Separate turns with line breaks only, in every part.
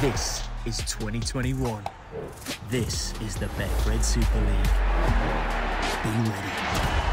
This is 2021. This is the Betfred Super League. Be ready.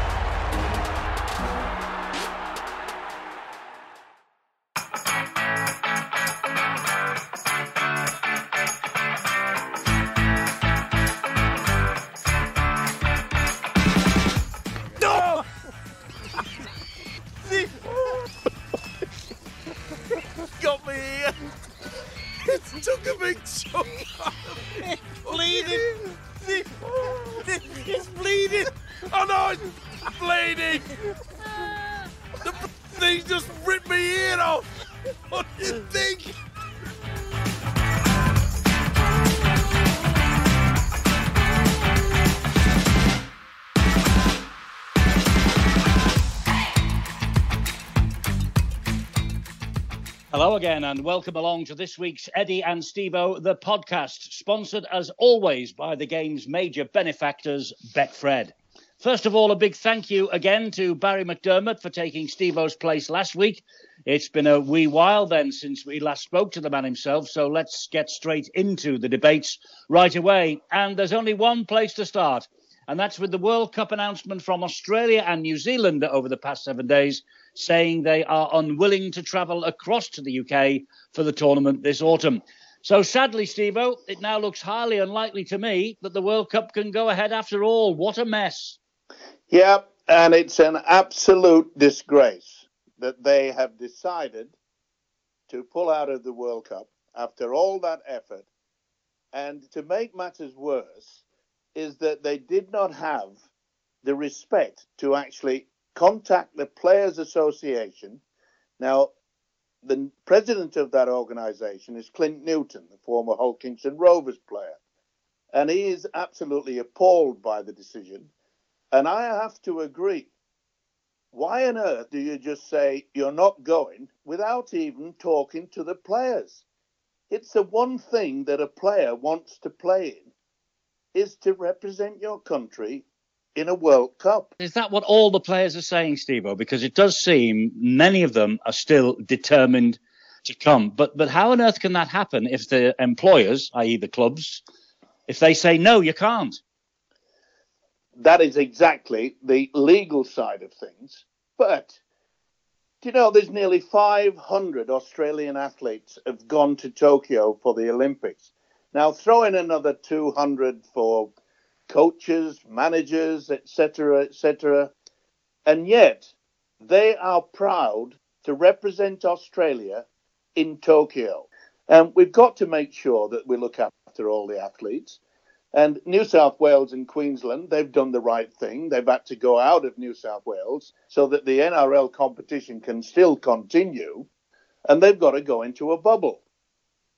Hello again, and welcome along to this week's Eddie and Stevo, the podcast, sponsored as always by the game's major benefactors, Betfred. First of all, a big thank you again to Barry McDermott for taking Stevo's place last week. It's been a wee while then since we last spoke to the man himself, so let's get straight into the debates right away. And there's only one place to start, and that's with the World Cup announcement from Australia and New Zealand over the past seven days, saying they are unwilling to travel across to the UK for the tournament this autumn. So sadly, Stevo, it now looks highly unlikely to me that the World Cup can go ahead after all. What a mess.
Yeah, and it's an absolute disgrace that they have decided to pull out of the World Cup after all that effort. And to make matters worse, is that they did not have the respect to actually contact the Players Association. Now, the president of that organization is Clint Newton, the former Hull Kingston Rovers player. And he is absolutely appalled by the decision. And I have to agree. Why on earth do you just say you're not going without even talking to the players? It's the one thing that a player wants to play in is to represent your country in a World Cup.
Is that what all the players are saying, Stevo? Because it does seem many of them are still determined to come. But but how on earth can that happen if the employers, i.e. the clubs, if they say no, you can't?
That is exactly the legal side of things. But do you know there's nearly 500 Australian athletes have gone to Tokyo for the Olympics. Now throw in another 200 for coaches, managers, etc., etc. And yet they are proud to represent Australia in Tokyo. And we've got to make sure that we look after all the athletes. And New South Wales and Queensland, they've done the right thing. They've had to go out of New South Wales so that the NRL competition can still continue. And they've got to go into a bubble.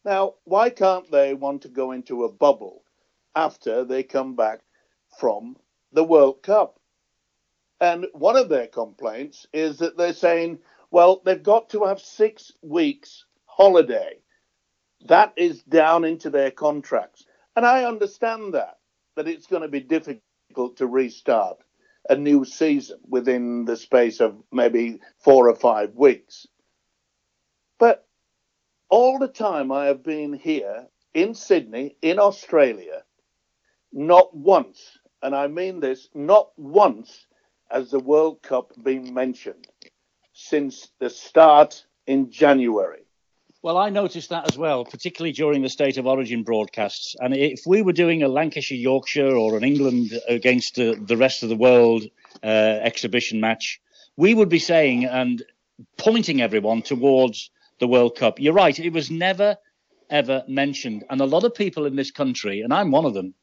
Now, why can't they want to go into a bubble after they come back from the World Cup? And one of their complaints is that they're saying, well, they've got to have six weeks holiday. That is down into their contracts. And I understand that, that it's going to be difficult to restart a new season within the space of maybe four or five weeks. But all the time I have been here in Sydney, in Australia, not once, and I mean this, not once has the World Cup been mentioned since the start in January.
Well, I noticed that as well, particularly during the State of Origin broadcasts. And if we were doing a Lancashire Yorkshire or an England against uh, the rest of the world uh, exhibition match, we would be saying and pointing everyone towards the World Cup. You're right, it was never, ever mentioned. And a lot of people in this country, and I'm one of them,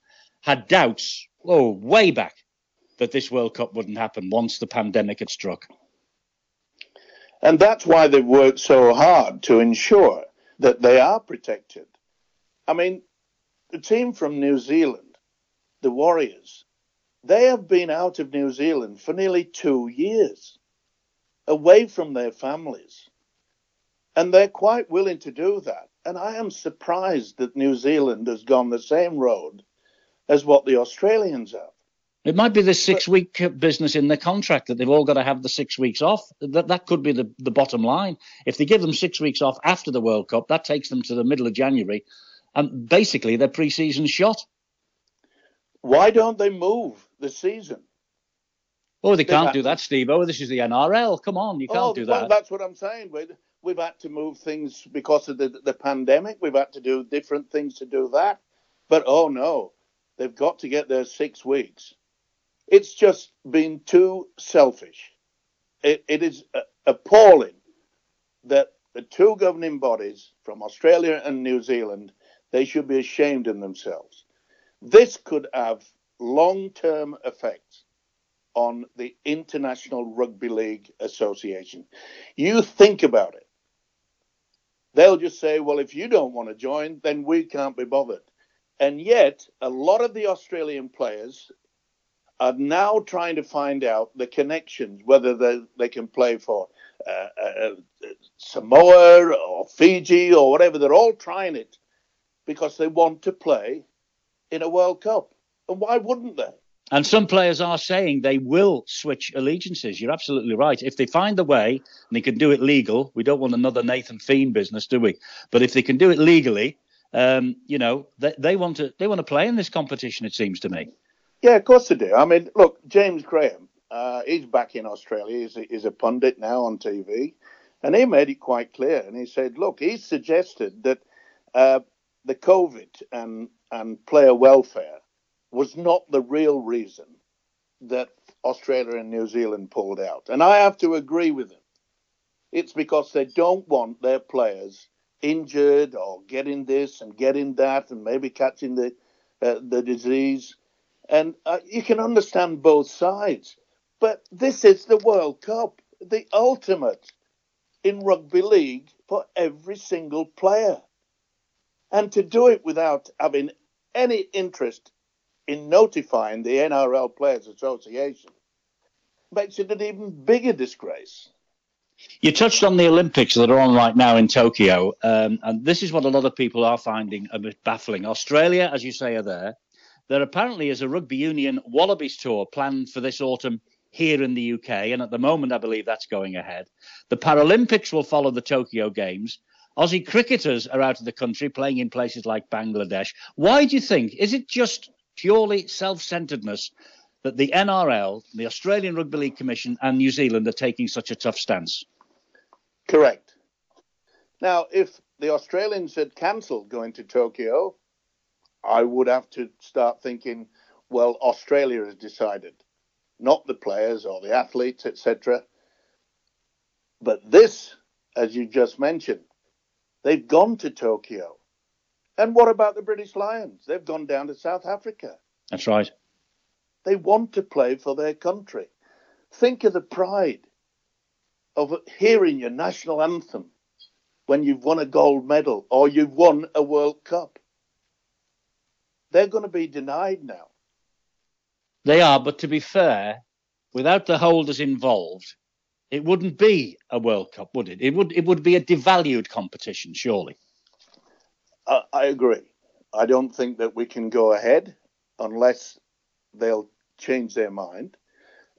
had doubts, oh, way back, that this World Cup wouldn't happen once the pandemic had struck.
And that's why they've worked so hard to ensure that they are protected. I mean, the team from New Zealand, the Warriors, they have been out of New Zealand for nearly two years, away from their families. And they're quite willing to do that. And I am surprised that New Zealand has gone the same road as what the Australians have.
It might be the six week business in the contract that they've all got to have the six weeks off. That that could be the, the bottom line. If they give them six weeks off after the World Cup, that takes them to the middle of January, and basically their pre-season shot.
Why don't they move the season?
Oh, they can't do that, Steve. Oh, this is the NRL. Come on, you can't
oh,
do
well,
that.
that's what I'm saying. We, we've had to move things because of the, the pandemic. We've had to do different things to do that. But oh no, they've got to get their six weeks. It's just been too selfish. it, it is uh, appalling that the two governing bodies from Australia and New Zealand they should be ashamed in themselves. This could have long-term effects on the International Rugby League Association. You think about it. They'll just say, well, if you don't want to join, then we can't be bothered. And yet, a lot of the Australian players are now trying to find out the connections, whether they, they can play for uh, uh, Samoa or Fiji or whatever. They're all trying it because they want to play in a World Cup. And why wouldn't they?
And some players are saying they will switch allegiances. You're absolutely right. If they find the way and they can do it legal, we don't want another Nathan Fien business, do we? But if they can do it legally, um, you know, they, they want to they want to play in this competition. It seems to me.
Yeah, of course they do. I mean, look, James Graham, uh, he's back in Australia. He's a, he's a pundit now on TV, and he made it quite clear. And he said, look, he suggested that uh, the COVID and and player welfare was not the real reason that Australia and New Zealand pulled out. And I have to agree with him. It's because they don't want their players injured or getting this and getting that and maybe catching the uh, the disease. And uh, you can understand both sides. But this is the World Cup, the ultimate in rugby league for every single player. And to do it without having any interest in notifying the NRL Players Association makes it an even bigger disgrace.
You touched on the Olympics that are on right now in Tokyo, um, and this is what a lot of people are finding a bit baffling. Australia, as you say, are there. There apparently is a rugby union Wallabies tour planned for this autumn here in the UK, and at the moment, I believe that's going ahead. The Paralympics will follow the Tokyo Games. Aussie cricketers are out of the country playing in places like Bangladesh. Why do you think? Is it just purely self centeredness that the NRL, the Australian Rugby League Commission, and New Zealand are taking such a tough stance?
Correct. Now, if the Australians had cancelled going to Tokyo, I would have to start thinking, well, Australia has decided, not the players or the athletes, etc. But this, as you just mentioned, they've gone to Tokyo. And what about the British Lions? They've gone down to South Africa.
That's right.
They want to play for their country. Think of the pride of hearing your national anthem when you've won a gold medal or you've won a World Cup. They're going to be denied now.
They are, but to be fair, without the holders involved, it wouldn't be a World Cup, would it? It would. It would be a devalued competition, surely.
I, I agree. I don't think that we can go ahead unless they'll change their mind.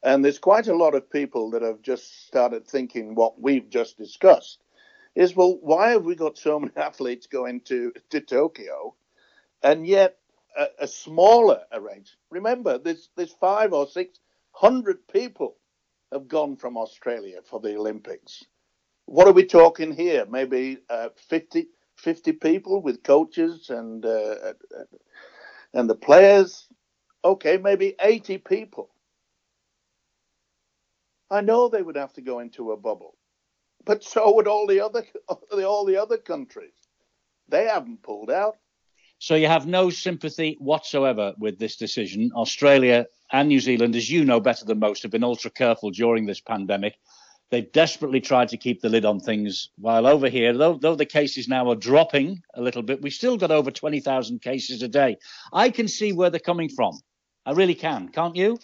And there's quite a lot of people that have just started thinking what we've just discussed is well, why have we got so many athletes going to, to Tokyo and yet a, a smaller arrangement? Remember, there's, there's five or six hundred people have gone from Australia for the Olympics. What are we talking here? Maybe uh, 50, 50 people with coaches and uh, and the players. Okay, maybe 80 people. I know they would have to go into a bubble, but so would all the other all the other countries. They haven't pulled out.
So you have no sympathy whatsoever with this decision. Australia and New Zealand, as you know better than most, have been ultra careful during this pandemic. They've desperately tried to keep the lid on things. While over here, though, though the cases now are dropping a little bit, we've still got over 20,000 cases a day. I can see where they're coming from. I really can, can't you?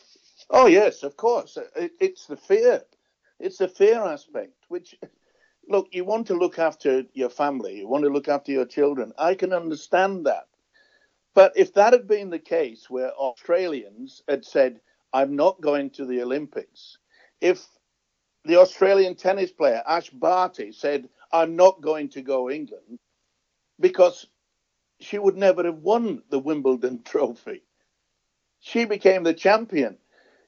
Oh, yes, of course. It's the fear. It's the fear aspect, which, look, you want to look after your family, you want to look after your children. I can understand that. But if that had been the case where Australians had said, I'm not going to the Olympics. If the Australian tennis player Ash Barty said, I'm not going to go England because she would never have won the Wimbledon trophy. She became the champion.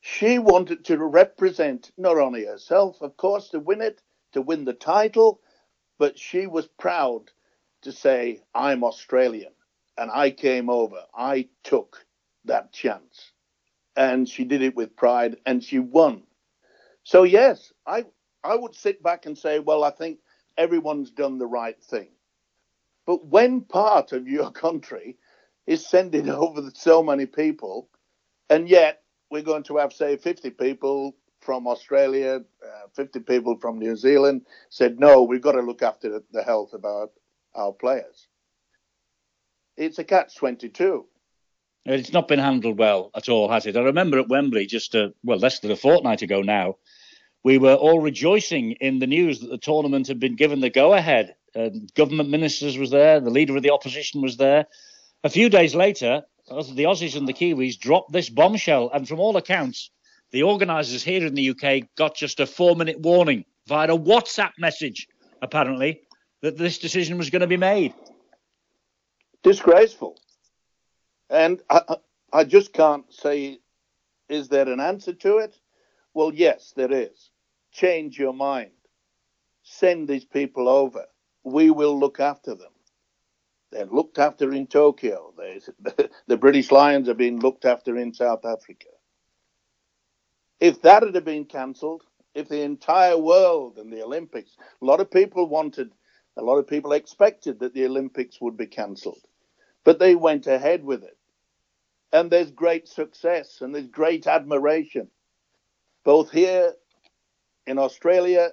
She wanted to represent not only herself, of course, to win it, to win the title, but she was proud to say, I'm Australian and I came over. I took that chance. And she did it with pride and she won. So, yes, I, I would sit back and say, well, I think everyone's done the right thing. But when part of your country is sending over so many people, and yet we're going to have, say, 50 people from Australia, uh, 50 people from New Zealand said, no, we've got to look after the health of our, our players. It's a catch 22.
It's not been handled well at all, has it? I remember at Wembley just, a, well, less than a fortnight ago now, we were all rejoicing in the news that the tournament had been given the go ahead. Uh, government ministers was there, the leader of the opposition was there. A few days later, the Aussies and the Kiwis dropped this bombshell, and from all accounts, the organisers here in the UK got just a four minute warning via a WhatsApp message, apparently, that this decision was going to be made.
Disgraceful. And I, I just can't say, is there an answer to it? Well, yes, there is change your mind. Send these people over. We will look after them. They're looked after in Tokyo. They, the British Lions are being looked after in South Africa. If that had been cancelled, if the entire world and the Olympics, a lot of people wanted, a lot of people expected that the Olympics would be cancelled, but they went ahead with it. And there's great success and there's great admiration, both here in Australia,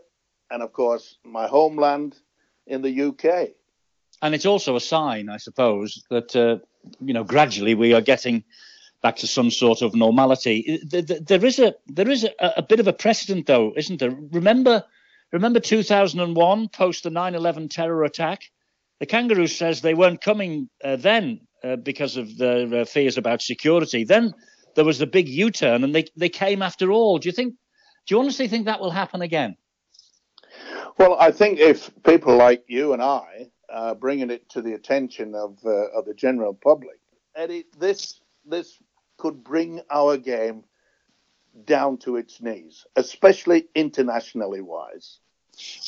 and of course, my homeland in the UK.
And it's also a sign, I suppose, that uh, you know gradually we are getting back to some sort of normality. There is a there is a, a bit of a precedent, though, isn't there? Remember, remember 2001, post the 9/11 terror attack. The kangaroo says they weren't coming uh, then uh, because of the uh, fears about security. Then there was the big U-turn, and they they came after all. Do you think do you honestly think that will happen again?
Well, I think if people like you and I are bringing it to the attention of uh, of the general public, Eddie, this this could bring our game down to its knees, especially internationally wise.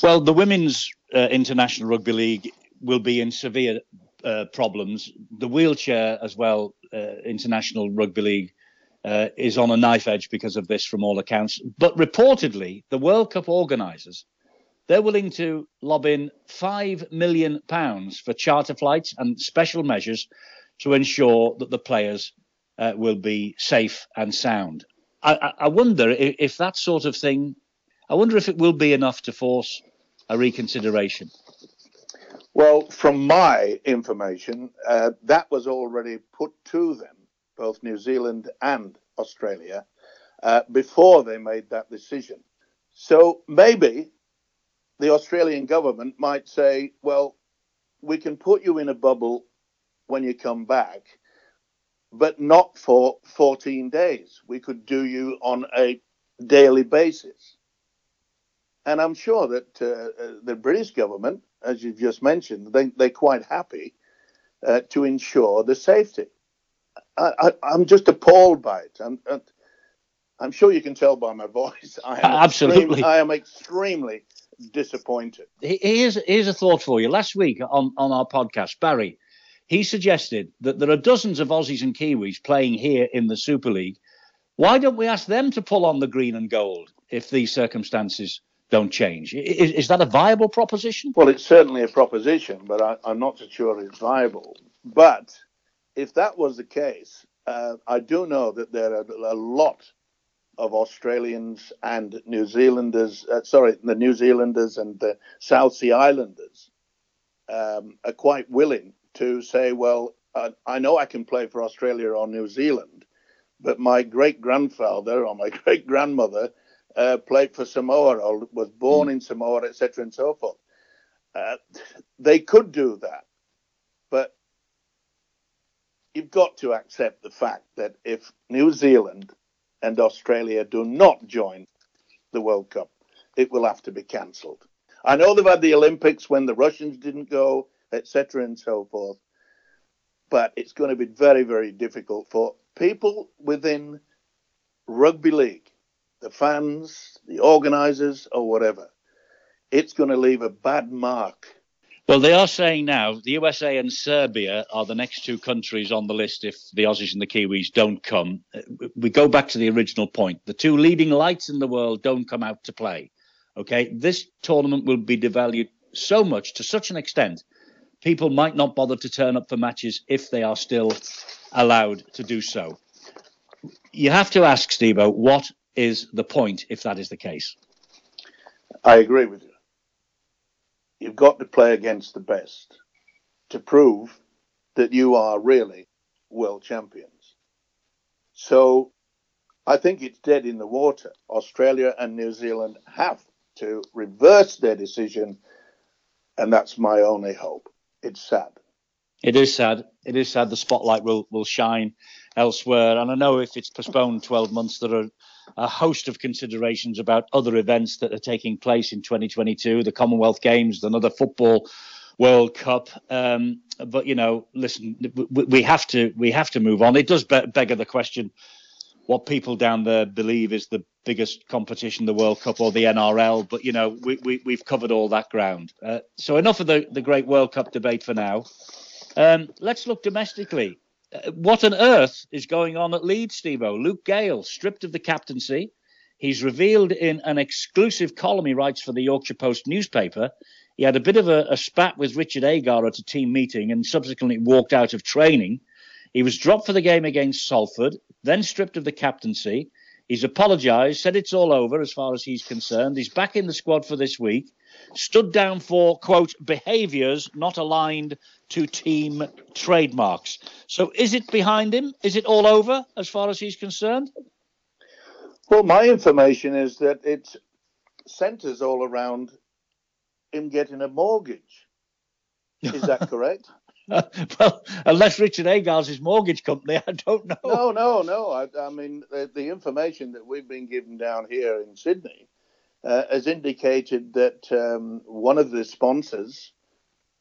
Well, the women's uh, international rugby league will be in severe uh, problems. The wheelchair as well, uh, international rugby league uh, is on a knife edge because of this, from all accounts. But reportedly, the World Cup organisers they're willing to lob in five million pounds for charter flights and special measures to ensure that the players uh, will be safe and sound. I, I wonder if, if, that sort of thing. I wonder if it will be enough to force a reconsideration.
Well, from my information, uh, that was already put to them both New Zealand and Australia, uh, before they made that decision. So maybe the Australian government might say, well, we can put you in a bubble when you come back, but not for 14 days. We could do you on a daily basis. And I'm sure that uh, the British government, as you've just mentioned, they, they're quite happy uh, to ensure the safety. I, am just appalled by it. I'm, I'm sure you can tell by my voice. I am
Absolutely.
I am extremely disappointed.
Here's, here's a thought for you. Last week on, on our podcast, Barry, he suggested that there are dozens of Aussies and Kiwis playing here in the Super League. Why don't we ask them to pull on the green and gold if these circumstances don't change? Is, is that a viable proposition?
Well, it's certainly a proposition, but I, I'm not so sure it's viable. But if that was the case, uh, I do know that there are a lot of Australians and New Zealanders, uh, sorry, the New Zealanders and the South Sea Islanders um, are quite willing to say, well, uh, I know I can play for Australia or New Zealand, but my great grandfather or my great grandmother uh, played for Samoa or was born mm. in Samoa, etc., and so forth. Uh, they could do that, but you've got to accept the fact that if New Zealand and Australia do not join the World Cup, it will have to be cancelled. I know they've had the Olympics when the Russians didn't go, etc., and so forth, but it's going to be very, very difficult for people within rugby league, the fans, the organisers, or whatever. It's going to leave a bad mark
well, they are saying now the USA and Serbia are the next two countries on the list if the Aussies and the Kiwis don't come. Uh, we go back to the original point. The two leading lights in the world don't come out to play. Okay, this tournament will be devalued so much to such an extent, people might not bother to turn up for matches if they are still allowed to do so. You have to ask, Steve, what is the point if that is the case?
I agree with you. You've got to play against the best to prove that you are really world champions. So I think it's dead in the water. Australia and New Zealand have to reverse their decision, and that's my only hope. It's sad.
It is sad. It is sad. The spotlight will will shine elsewhere, and I know if it's postponed 12 months, there are a host of considerations about other events that are taking place in 2022, the Commonwealth Games, another football World Cup. Um, but you know, listen, we, have to we have to move on. It does be- beggar the question: what people down there believe is the biggest competition, the World Cup or the NRL. But you know, we, we have covered all that ground. Uh, so enough of the the great World Cup debate for now. Um, let's look domestically Uh, what on earth is going on at Leeds, Stevo? Luke Gale, stripped of the captaincy. He's revealed in an exclusive column he writes for the Yorkshire Post newspaper. He had a bit of a, a spat with Richard Agar at a team meeting and subsequently walked out of training. He was dropped for the game against Salford, then stripped of the captaincy. He's apologised, said it's all over as far as he's concerned. He's back in the squad for this week stood down for, quote, behaviours not aligned to team trademarks. So is it behind him? Is it all over as far as he's concerned?
Well, my information is that it centres all around him getting a mortgage. Is that correct?
Well, unless Richard Agar's his mortgage company, I don't know.
No, no, no. I, I mean, the, the, information that we've been given down here in Sydney uh, has indicated that um, one of the sponsors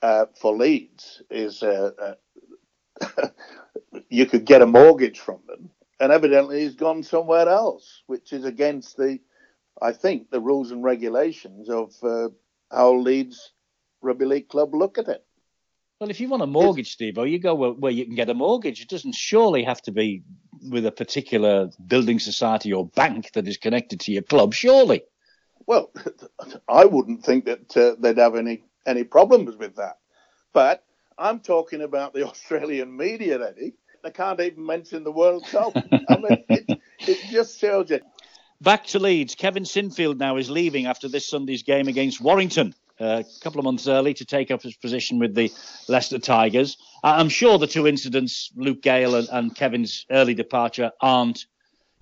uh, for Leeds is uh, uh you could get a mortgage from them, and evidently he's gone somewhere else, which is against the, I think, the rules and regulations of uh, how Leeds Rugby League Club look at it.
Well, if you want a mortgage, Steve, or you go where, where, you can get a mortgage. It doesn't surely have to be with a particular building society or bank that is connected to your club, surely.
Well, I wouldn't think that uh, they'd have any any problems with that. But I'm talking about the Australian media, Eddie. They can't even mention the World Cup. I mean, it, it just shows you.
Back to Leeds. Kevin Sinfield now is leaving after this Sunday's game against Warrington. A couple of months early to take up his position with the Leicester Tigers. I'm sure the two incidents, Luke Gale and, and Kevin's early departure, aren't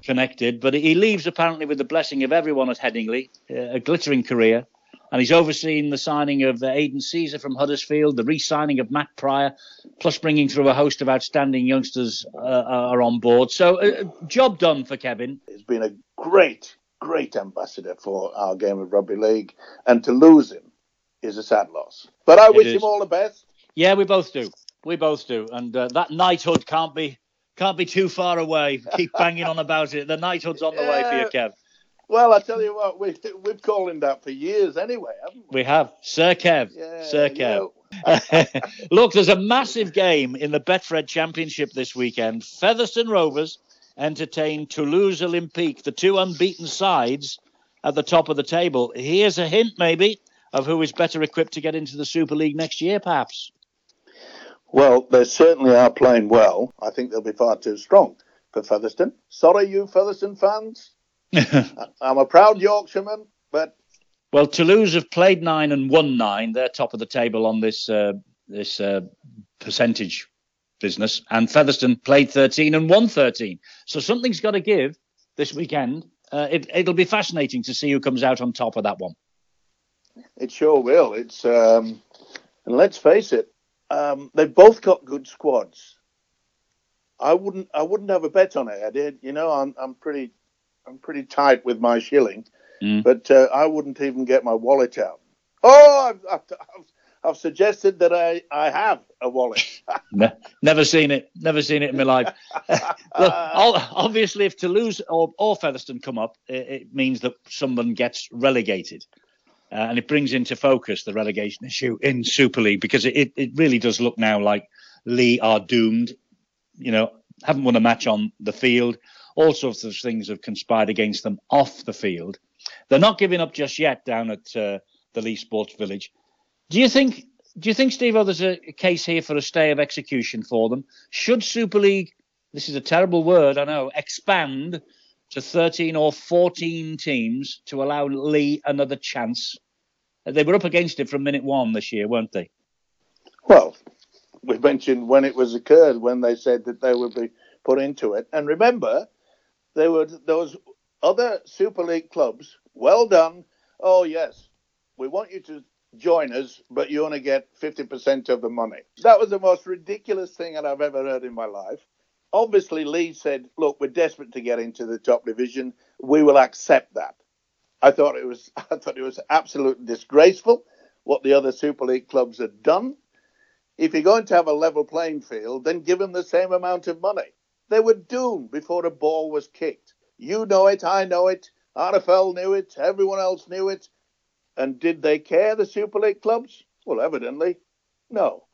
connected, but he leaves apparently with the blessing of everyone at Headingley, uh, a glittering career. And he's overseen the signing of uh, Aidan Sezer from Huddersfield, the re signing of Matt Prior, plus bringing through a host of outstanding youngsters uh, are on board. So, uh, job done for Kevin.
He's been a great, great ambassador for our game of rugby league. And to lose him is a sad loss. But I it wish is. him all the best.
Yeah, we both do. We both do. And uh, that knighthood can't be can't be too far away. Keep banging on about it. The knighthood's on the yeah. way for you, Kev.
Well, I tell you what, we, we've called him that for years anyway, haven't we?
We have. Sir Kev. Yeah, Sir Kev. Yeah. Look, there's a massive game in the Betfred Championship this weekend. Featherstone Rovers entertain Toulouse Olympique, the two unbeaten sides at the top of the table. Here's a hint, maybe, of who is better equipped to get into the Super League next year, perhaps.
Well, they certainly are playing well. I think they'll be far too strong for Featherstone. Sorry, you Featherstone fans. I'm a proud Yorkshireman, but
well, Toulouse have played nine and won nine. They're top of the table on this uh, this uh, percentage business, and Featherstone played 13 and won 13. So something's got to give this weekend. Uh, it, will be fascinating to see who comes out on top of that one.
It sure will. It's um, and let's face it, um, they've both got good squads. I wouldn't I wouldn't have a bet on it. I did. You know, I'm I'm pretty I'm pretty tight with my shilling, mm. but uh, I wouldn't even get my wallet out. Oh, I've, I've, I've, I've suggested that I, I have a wallet.
ne- never seen it. Never seen it in my life. Look, obviously, if Toulouse or, or Featherstone come up, it, it means that someone gets relegated. Uh, and it brings into focus the relegation issue in Super League because it, it really does look now like Leigh are doomed. You know, haven't won a match on the field. All sorts of things have conspired against them off the field. They're not giving up just yet down at uh, the Leigh Sports Village. Do you think? Do you think, Steve, there's a case here for a stay of execution for them? Should Super League, this is a terrible word, I know, expand to 13 or 14 teams to allow Leigh another chance? They were up against it from minute one this year, weren't they?
Well, we mentioned when it was occurred when they said that they would be put into it, and remember, there were those other Super League clubs. Well done. Oh yes, we want you to join us, but you only get 50% of the money. That was the most ridiculous thing that I've ever heard in my life. Obviously, Leigh said, Look, we're desperate to get into the top division. We will accept that. I thought it was I thought it was absolutely disgraceful what the other Super League clubs had done. If you're going to have a level playing field, then give them the same amount of money. They were doomed before the ball was kicked. You know it, I know it, RFL knew it, everyone else knew it. And did they care, the Super League clubs? Well, evidently, no.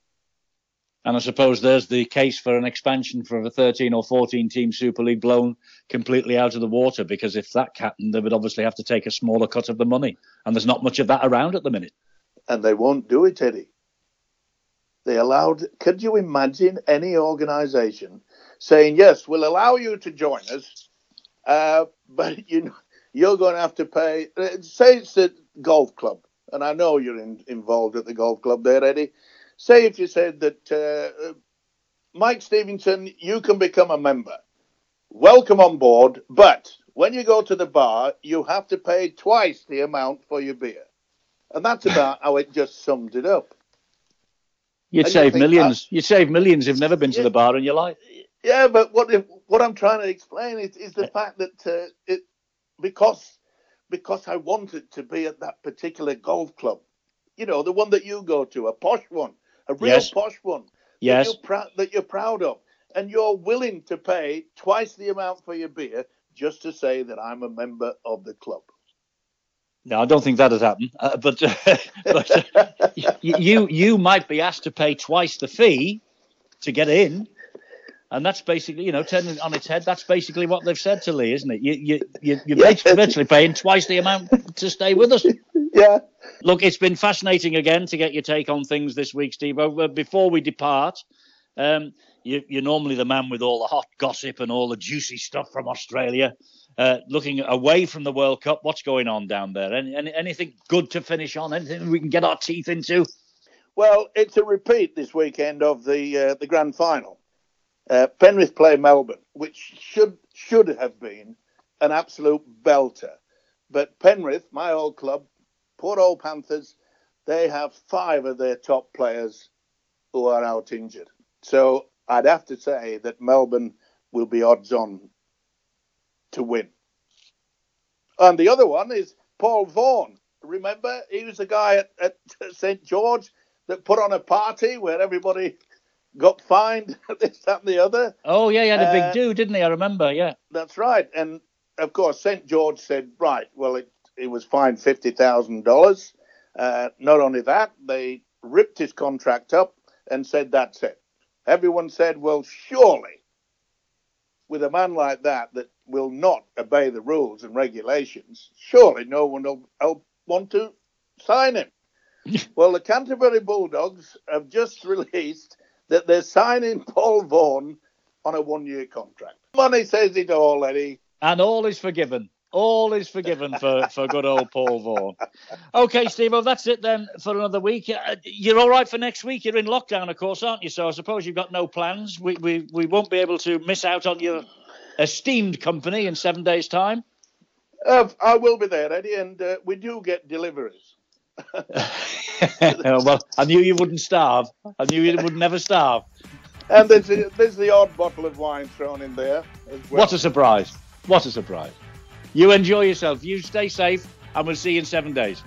And I suppose there's the case for an expansion for a 13 or 14 team Super League blown completely out of the water because if that happened, they would obviously have to take a smaller cut of the money. And there's not much of that around at the minute.
And they won't do it, Eddie. They allowed, could you imagine any organisation saying, yes, we'll allow you to join us, uh, but you, you're going to have to pay, uh, say it's a golf club, and I know you're in, involved at the golf club there, Eddie. Say if you said that uh, Mike Stevenson, you can become a member. Welcome on board, but when you go to the bar, you have to pay twice the amount for your beer. And that's about how it just summed it up.
You'd and save you millions. You'd save millions. You've never been to the bar in your life.
Yeah, but what if, what I'm trying to explain is, is the fact that uh, it because because I wanted to be at that particular golf club. You know, the one that you go to, a posh one, a real yes. posh one.
Yes.
That you're, pr- that you're proud of. And you're willing to pay twice the amount for your beer just to say that I'm a member of the club.
No, I don't think that has happened. Uh, but, uh, but uh, you you might be asked to pay twice the fee to get in. And that's basically, you know, turning on its head. That's basically what they've said to Leigh, isn't it? You, you, you, you're yeah. virtually paying twice the amount to stay with us.
Yeah.
Look, it's been fascinating again to get your take on things this week, Steve. Before we depart, um, you, are normally the man with all the hot gossip and all the juicy stuff from Australia. Uh, looking away from the World Cup, what's going on down there? Any, any, anything good to finish on? Anything we can get our teeth into?
Well, it's a repeat this weekend of the uh, the grand final. Uh, Penrith play Melbourne, which should should have been an absolute belter. But Penrith, my old club, poor old Panthers, they have five of their top players who are out injured. So I'd have to say that Melbourne will be odds on to win. And the other one is Paul Vaughan. Remember, he was the guy at, at St George that put on a party where everybody got fined, this, that, and the other.
Oh, yeah, he had a big uh, do, didn't he? I remember, yeah.
That's right. And of course, St. George said, right, well, it, it was fined $50,000. Uh, not only that, they ripped his contract up and said, that's it. Everyone said, well, surely, with a man like that that will not obey the rules and regulations, surely no one will, will want to sign him. well, the Canterbury Bulldogs have just released that they're signing Paul Vaughan on a one year contract. Money says it all, Eddie.
And all is forgiven. All is forgiven for, for good old Paul Vaughan. Okay, Steve, well, that's it then for another week. Uh, you're all right for next week. You're in lockdown, of course, aren't you? So I suppose you've got no plans. We, we, we won't be able to miss out on your esteemed company in seven days' time.
Uh, I will be there, Eddie, and uh, we do get deliveries.
well, I knew you wouldn't starve. I knew you would never starve.
And there's, there's the odd bottle of wine thrown in there as well.
What a surprise! What a surprise! You enjoy yourself. You stay safe, and we'll see you in seven days.